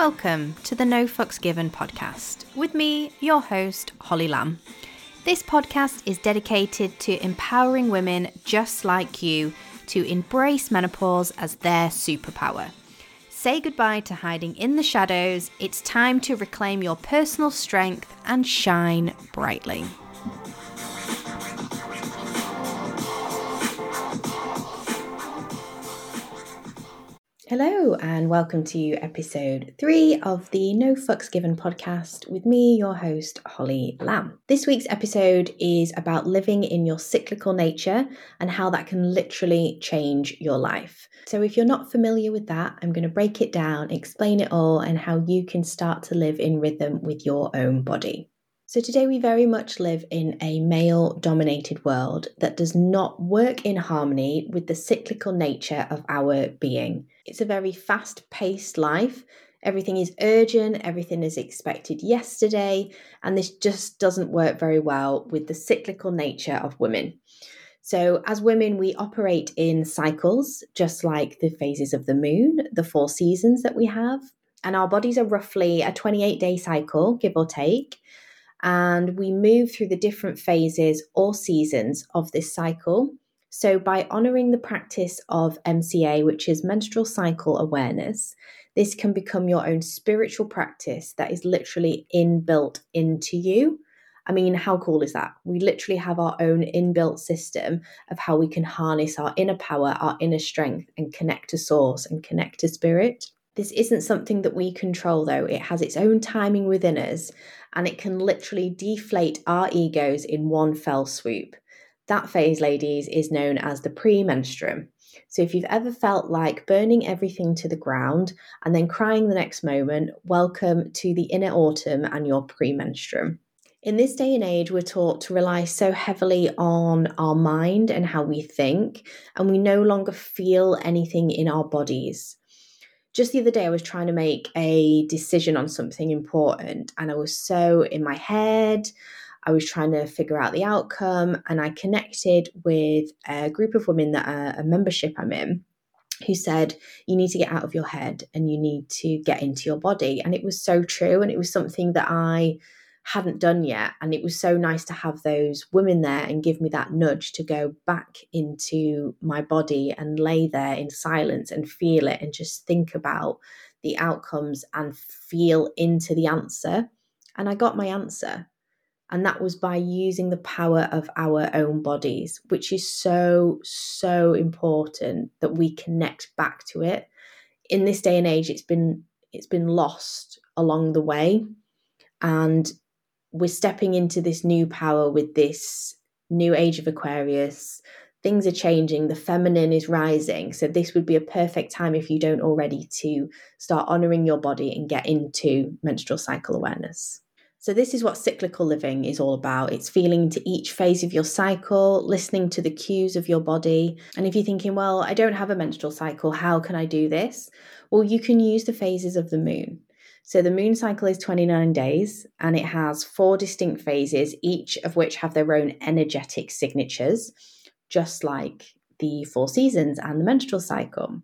Welcome to the No Fucks Given podcast with me, your host, Holly Lamb. This podcast is dedicated to empowering women just like you to embrace menopause as their superpower. Say goodbye to hiding in the shadows. It's time to reclaim your personal strength and shine brightly. Hello, and welcome to episode three of the No Fucks Given podcast with me, your host, Holly Lamb. This week's episode is about living in your cyclical nature and how that can literally change your life. So, if you're not familiar with that, I'm going to break it down, explain it all, and how you can start to live in rhythm with your own body. So, today we very much live in a male dominated world that does not work in harmony with the cyclical nature of our being. It's a very fast paced life. Everything is urgent, everything is expected yesterday, and this just doesn't work very well with the cyclical nature of women. So, as women, we operate in cycles, just like the phases of the moon, the four seasons that we have. And our bodies are roughly a 28 day cycle, give or take and we move through the different phases or seasons of this cycle. So, by honoring the practice of MCA, which is menstrual cycle awareness, this can become your own spiritual practice that is literally inbuilt into you. I mean, how cool is that? We literally have our own inbuilt system of how we can harness our inner power, our inner strength, and connect to source and connect to spirit. This isn't something that we control, though. It has its own timing within us, and it can literally deflate our egos in one fell swoop. That phase, ladies, is known as the premenstruum. So, if you've ever felt like burning everything to the ground and then crying the next moment, welcome to the inner autumn and your premenstruum. In this day and age, we're taught to rely so heavily on our mind and how we think, and we no longer feel anything in our bodies just the other day, I was trying to make a decision on something important, and I was so in my head. I was trying to figure out the outcome, and I connected with a group of women that are a membership I'm in who said, You need to get out of your head and you need to get into your body. And it was so true. And it was something that I hadn't done yet. And it was so nice to have those women there and give me that nudge to go back into my body and lay there in silence and feel it and just think about the outcomes and feel into the answer. And I got my answer. And that was by using the power of our own bodies, which is so, so important that we connect back to it. In this day and age, it's been it's been lost along the way. And we're stepping into this new power with this new age of Aquarius. Things are changing, the feminine is rising. So, this would be a perfect time if you don't already to start honoring your body and get into menstrual cycle awareness. So, this is what cyclical living is all about. It's feeling into each phase of your cycle, listening to the cues of your body. And if you're thinking, well, I don't have a menstrual cycle, how can I do this? Well, you can use the phases of the moon. So the moon cycle is 29 days and it has four distinct phases, each of which have their own energetic signatures, just like the four seasons and the menstrual cycle.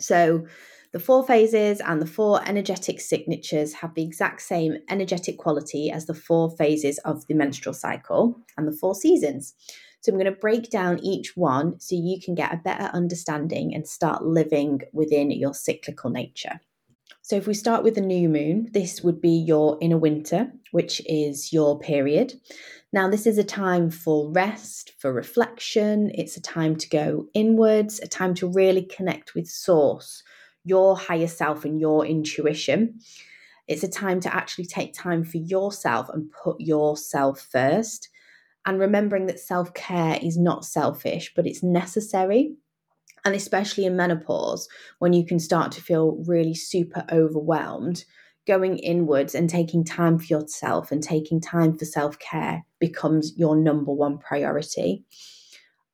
So the four phases and the four energetic signatures have the exact same energetic quality as the four phases of the menstrual cycle and the four seasons. So I'm going to break down each one so you can get a better understanding and start living within your cyclical nature. So, if we start with the new moon, this would be your inner winter, which is your period. Now, this is a time for rest, for reflection. It's a time to go inwards, a time to really connect with source, your higher self, and your intuition. It's a time to actually take time for yourself and put yourself first. And remembering that self care is not selfish, but it's necessary and especially in menopause, when you can start to feel really super overwhelmed, going inwards and taking time for yourself and taking time for self care becomes your number one priority.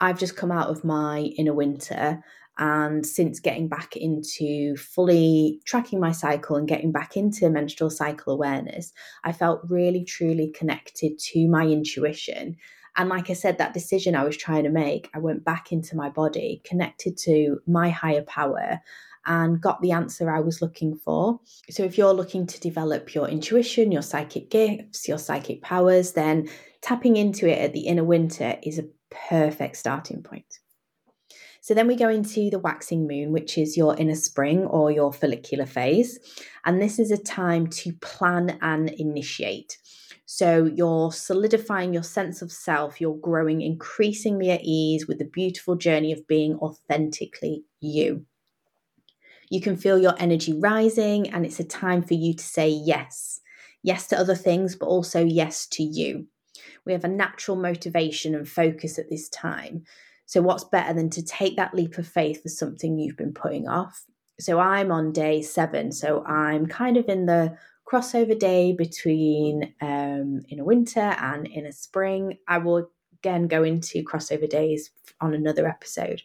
I've just come out of my inner winter. And since getting back into fully tracking my cycle and getting back into menstrual cycle awareness, I felt really, truly connected to my intuition and like I said, that decision I was trying to make, I went back into my body, connected to my higher power, and got the answer I was looking for. So, if you're looking to develop your intuition, your psychic gifts, your psychic powers, then tapping into it at the inner winter is a perfect starting point. So then we go into the waxing moon, which is your inner spring or your follicular phase. And this is a time to plan and initiate. So you're solidifying your sense of self, you're growing increasingly at ease with the beautiful journey of being authentically you. You can feel your energy rising, and it's a time for you to say yes. Yes to other things, but also yes to you. We have a natural motivation and focus at this time. So, what's better than to take that leap of faith for something you've been putting off? So, I'm on day seven. So, I'm kind of in the crossover day between um, inner winter and inner spring. I will again go into crossover days on another episode.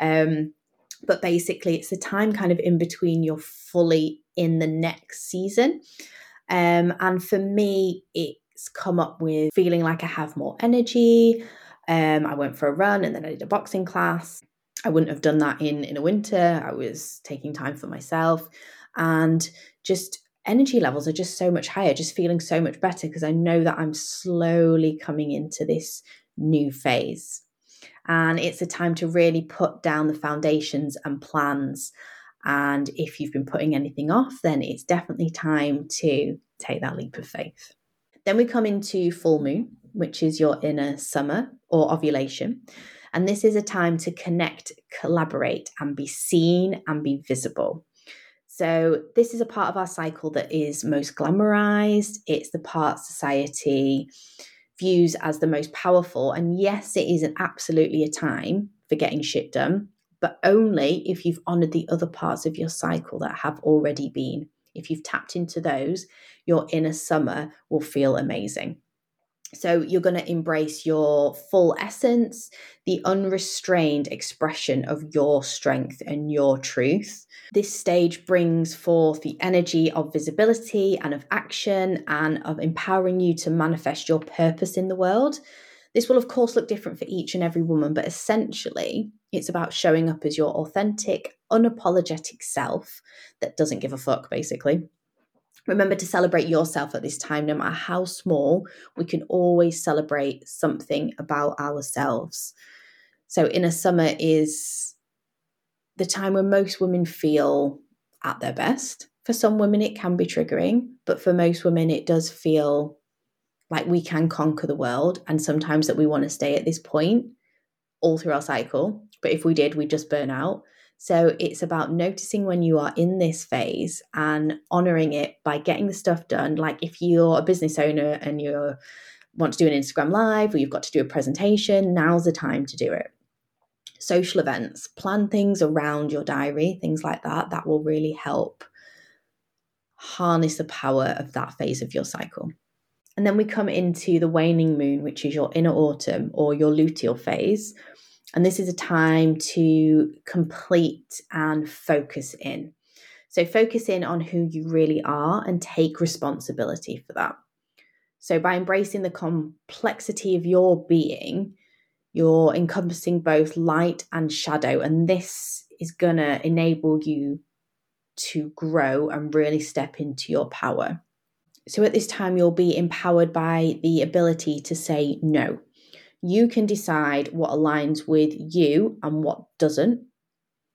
Um, but basically, it's a time kind of in between you're fully in the next season. Um, and for me, it's come up with feeling like I have more energy. Um, I went for a run and then I did a boxing class. I wouldn't have done that in inner winter. I was taking time for myself and just energy levels are just so much higher, just feeling so much better because I know that I'm slowly coming into this new phase. And it's a time to really put down the foundations and plans. And if you've been putting anything off, then it's definitely time to take that leap of faith. Then we come into full moon, which is your inner summer or ovulation. And this is a time to connect, collaborate, and be seen and be visible. So, this is a part of our cycle that is most glamorized. It's the part society views as the most powerful. And yes, it is an absolutely a time for getting shit done, but only if you've honored the other parts of your cycle that have already been. If you've tapped into those, your inner summer will feel amazing. So you're going to embrace your full essence, the unrestrained expression of your strength and your truth. This stage brings forth the energy of visibility and of action and of empowering you to manifest your purpose in the world. This will, of course, look different for each and every woman, but essentially, it's about showing up as your authentic, unapologetic self that doesn't give a fuck, basically. Remember to celebrate yourself at this time, no matter how small, we can always celebrate something about ourselves. So, inner summer is the time when most women feel at their best. For some women, it can be triggering, but for most women, it does feel like we can conquer the world. And sometimes that we want to stay at this point all through our cycle. But if we did, we'd just burn out. So it's about noticing when you are in this phase and honoring it by getting the stuff done. Like if you're a business owner and you want to do an Instagram live or you've got to do a presentation, now's the time to do it. Social events, plan things around your diary, things like that, that will really help harness the power of that phase of your cycle. And then we come into the waning moon, which is your inner autumn or your luteal phase, and this is a time to complete and focus in. So, focus in on who you really are and take responsibility for that. So, by embracing the complexity of your being, you're encompassing both light and shadow. And this is going to enable you to grow and really step into your power. So, at this time, you'll be empowered by the ability to say no you can decide what aligns with you and what doesn't,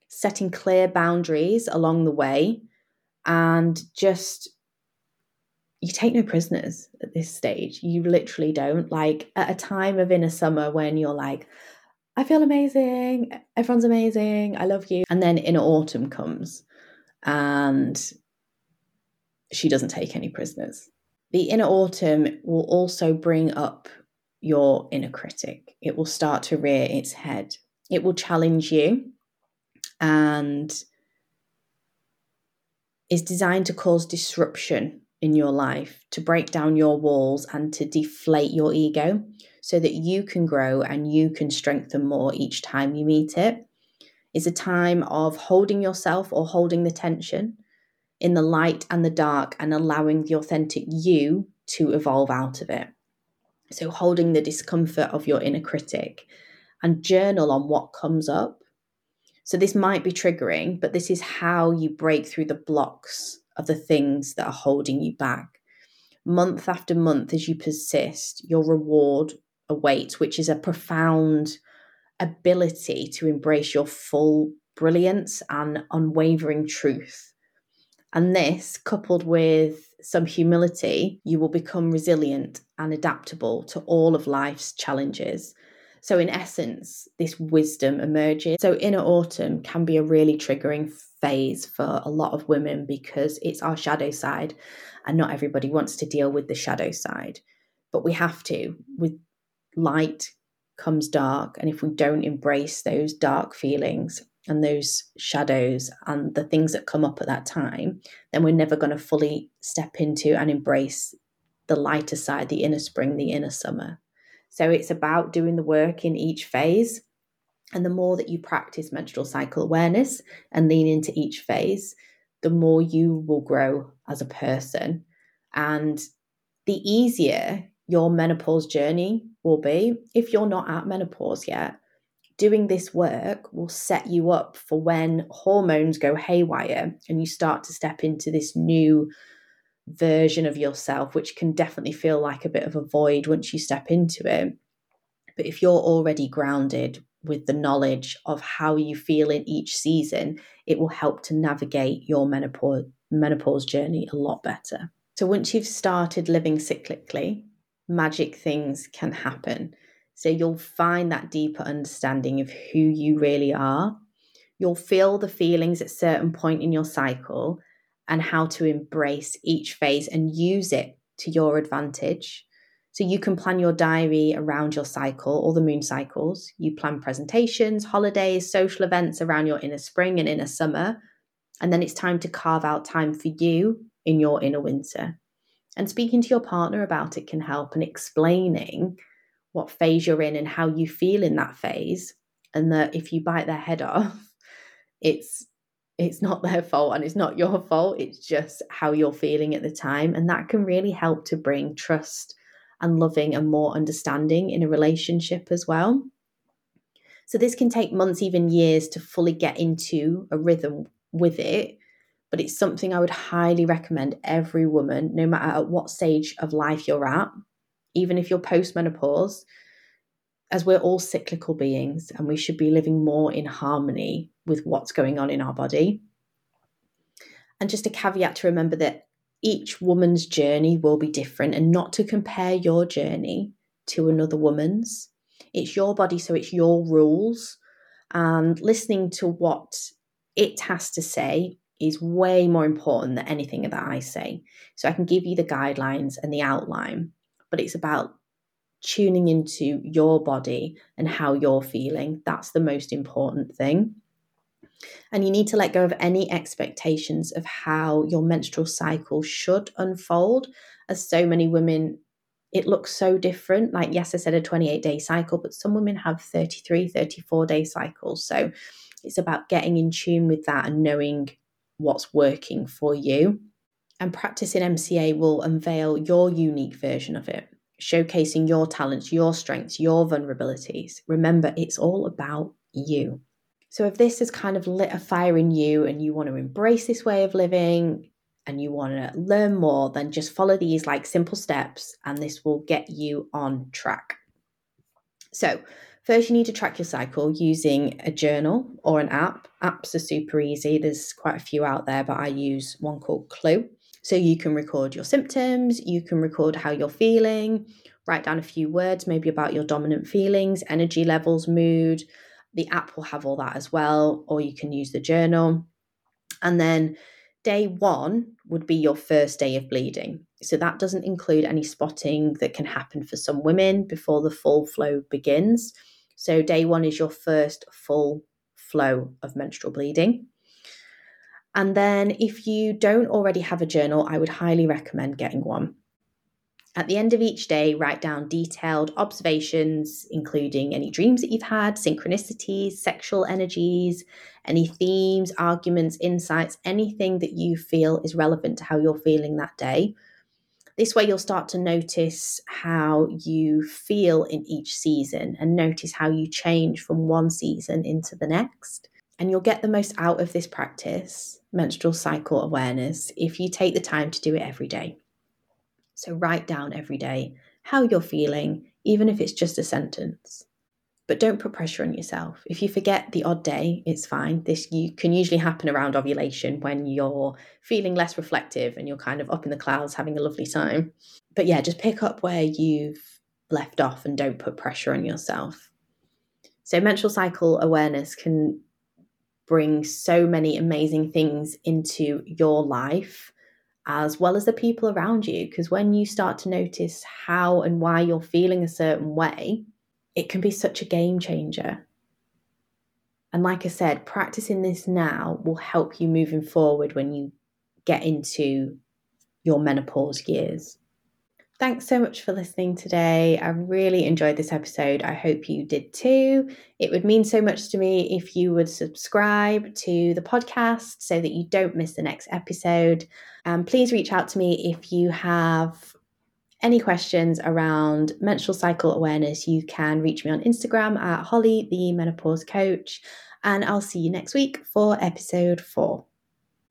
setting clear boundaries along the way, and just you take no prisoners at this stage. You literally don't. Like at a time of inner summer when you're like, I feel amazing, everyone's amazing, I love you. And then inner autumn comes and she doesn't take any prisoners. The inner autumn will also bring up your inner critic. It will start to rear its head. It will challenge you and is designed to cause disruption in your life, to break down your walls and to deflate your ego so that you can grow and you can strengthen more each time you meet it. It's a time of holding yourself or holding the tension in the light and the dark and allowing the authentic you to evolve out of it. So, holding the discomfort of your inner critic and journal on what comes up. So this might be triggering, but this is how you break through the blocks of the things that are holding you back. Month after month, as you persist, your reward awaits, which is a profound ability to embrace your full brilliance and unwavering truth. And this, coupled with some humility, you will become resilient and adaptable to all of life's challenges. So, in essence, this wisdom emerges. So, inner autumn can be a really triggering phase for a lot of women because it's our shadow side, and not everybody wants to deal with the shadow side. But we have to. With light comes dark, and if we don't embrace those dark feelings and those shadows and the things that come up at that time, then we're never going to fully step into and embrace the lighter side, the inner spring, the inner summer. So it's about doing the work in each phase. And the more that you practice menstrual cycle awareness and lean into each phase, the more you will grow as a person. And the easier your menopause journey will be if you're not at menopause yet doing this work will set you up for when hormones go haywire and you start to step into this new version of yourself, which can definitely feel like a bit of a void once you step into it. But if you're already grounded with the knowledge of how you feel in each season, it will help to navigate your menopause, menopause journey a lot better. So once you've started living cyclically, magic things can happen. So you'll find that deeper understanding of who you really are. You'll feel the feelings at certain point in your cycle and how to embrace each phase and use it to your advantage. So you can plan your diary around your cycle or the moon cycles. You plan presentations, holidays, social events around your inner spring and inner summer. And then it's time to carve out time for you in your inner winter. And speaking to your partner about it can help and explaining what phase you're in and how you feel in that phase and that if you bite their head off it's it's not their fault and it's not your fault it's just how you're feeling at the time and that can really help to bring trust and loving and more understanding in a relationship as well. So this can take months even years to fully get into a rhythm with it but it's something i would highly recommend every woman no matter at what stage of life you're at even if you're post-menopause, as we're all cyclical beings and we should be living more in harmony with what's going on in our body. And just a caveat to remember that each woman's journey will be different and not to compare your journey to another woman's. It's your body, so it's your rules. And listening to what it has to say is way more important than anything that I say. So I can give you the guidelines and the outline, but it's about tuning into your body and how you're feeling. That's the most important thing. And you need to let go of any expectations of how your menstrual cycle should unfold, as so many women, it looks so different. Like, yes, I said a 28 day cycle, but some women have 33, 34 day cycles. So it's about getting in tune with that and knowing what's working for you and practicing MCA will unveil your unique version of it, showcasing your talents, your strengths, your vulnerabilities. Remember, it's all about you. So, if this has kind of lit a fire in you and you want to embrace this way of living and you want to learn more, then just follow these like simple steps and this will get you on track. So, First, you need to track your cycle using a journal or an app. Apps are super easy. There's quite a few out there, but I use one called Clue. So you can record your symptoms, you can record how you're feeling, write down a few words maybe about your dominant feelings, energy levels, mood. The app will have all that as well, or you can use the journal. And then day one would be your first day of bleeding. So that doesn't include any spotting that can happen for some women before the full flow begins. So day one is your first full flow of menstrual bleeding. And then, if you don't already have a journal, I would highly recommend getting one. At the end of each day, write down detailed observations, including any dreams that you've had, synchronicities, sexual energies, any themes, arguments, insights, anything that you feel is relevant to how you're feeling that day. This way, you'll start to notice how you feel in each season and notice how you change from one season into the next. And you'll get the most out of this practice, menstrual cycle awareness, if you take the time to do it every day. So write down every day how you're feeling, even if it's just a sentence. But don't put pressure on yourself. If you forget the odd day, it's fine. This you can usually happen around ovulation when you're feeling less reflective and you're kind of up in the clouds having a lovely time. But yeah, just pick up where you've left off and don't put pressure on yourself. So menstrual cycle awareness can bring so many amazing things into your life as well as the people around you. Because when you start to notice how and why you're feeling a certain way, it can be such a game changer. And like I said, practicing this now will help you moving forward when you get into your menopause years. Thanks so much for listening today. I really enjoyed this episode. I hope you did too. It would mean so much to me if you would subscribe to the podcast so that you don't miss the next episode. Um, please reach out to me if you have any questions around menstrual cycle awareness. You can reach me on Instagram at Holly, the menopause coach. And I'll see you next week for episode four.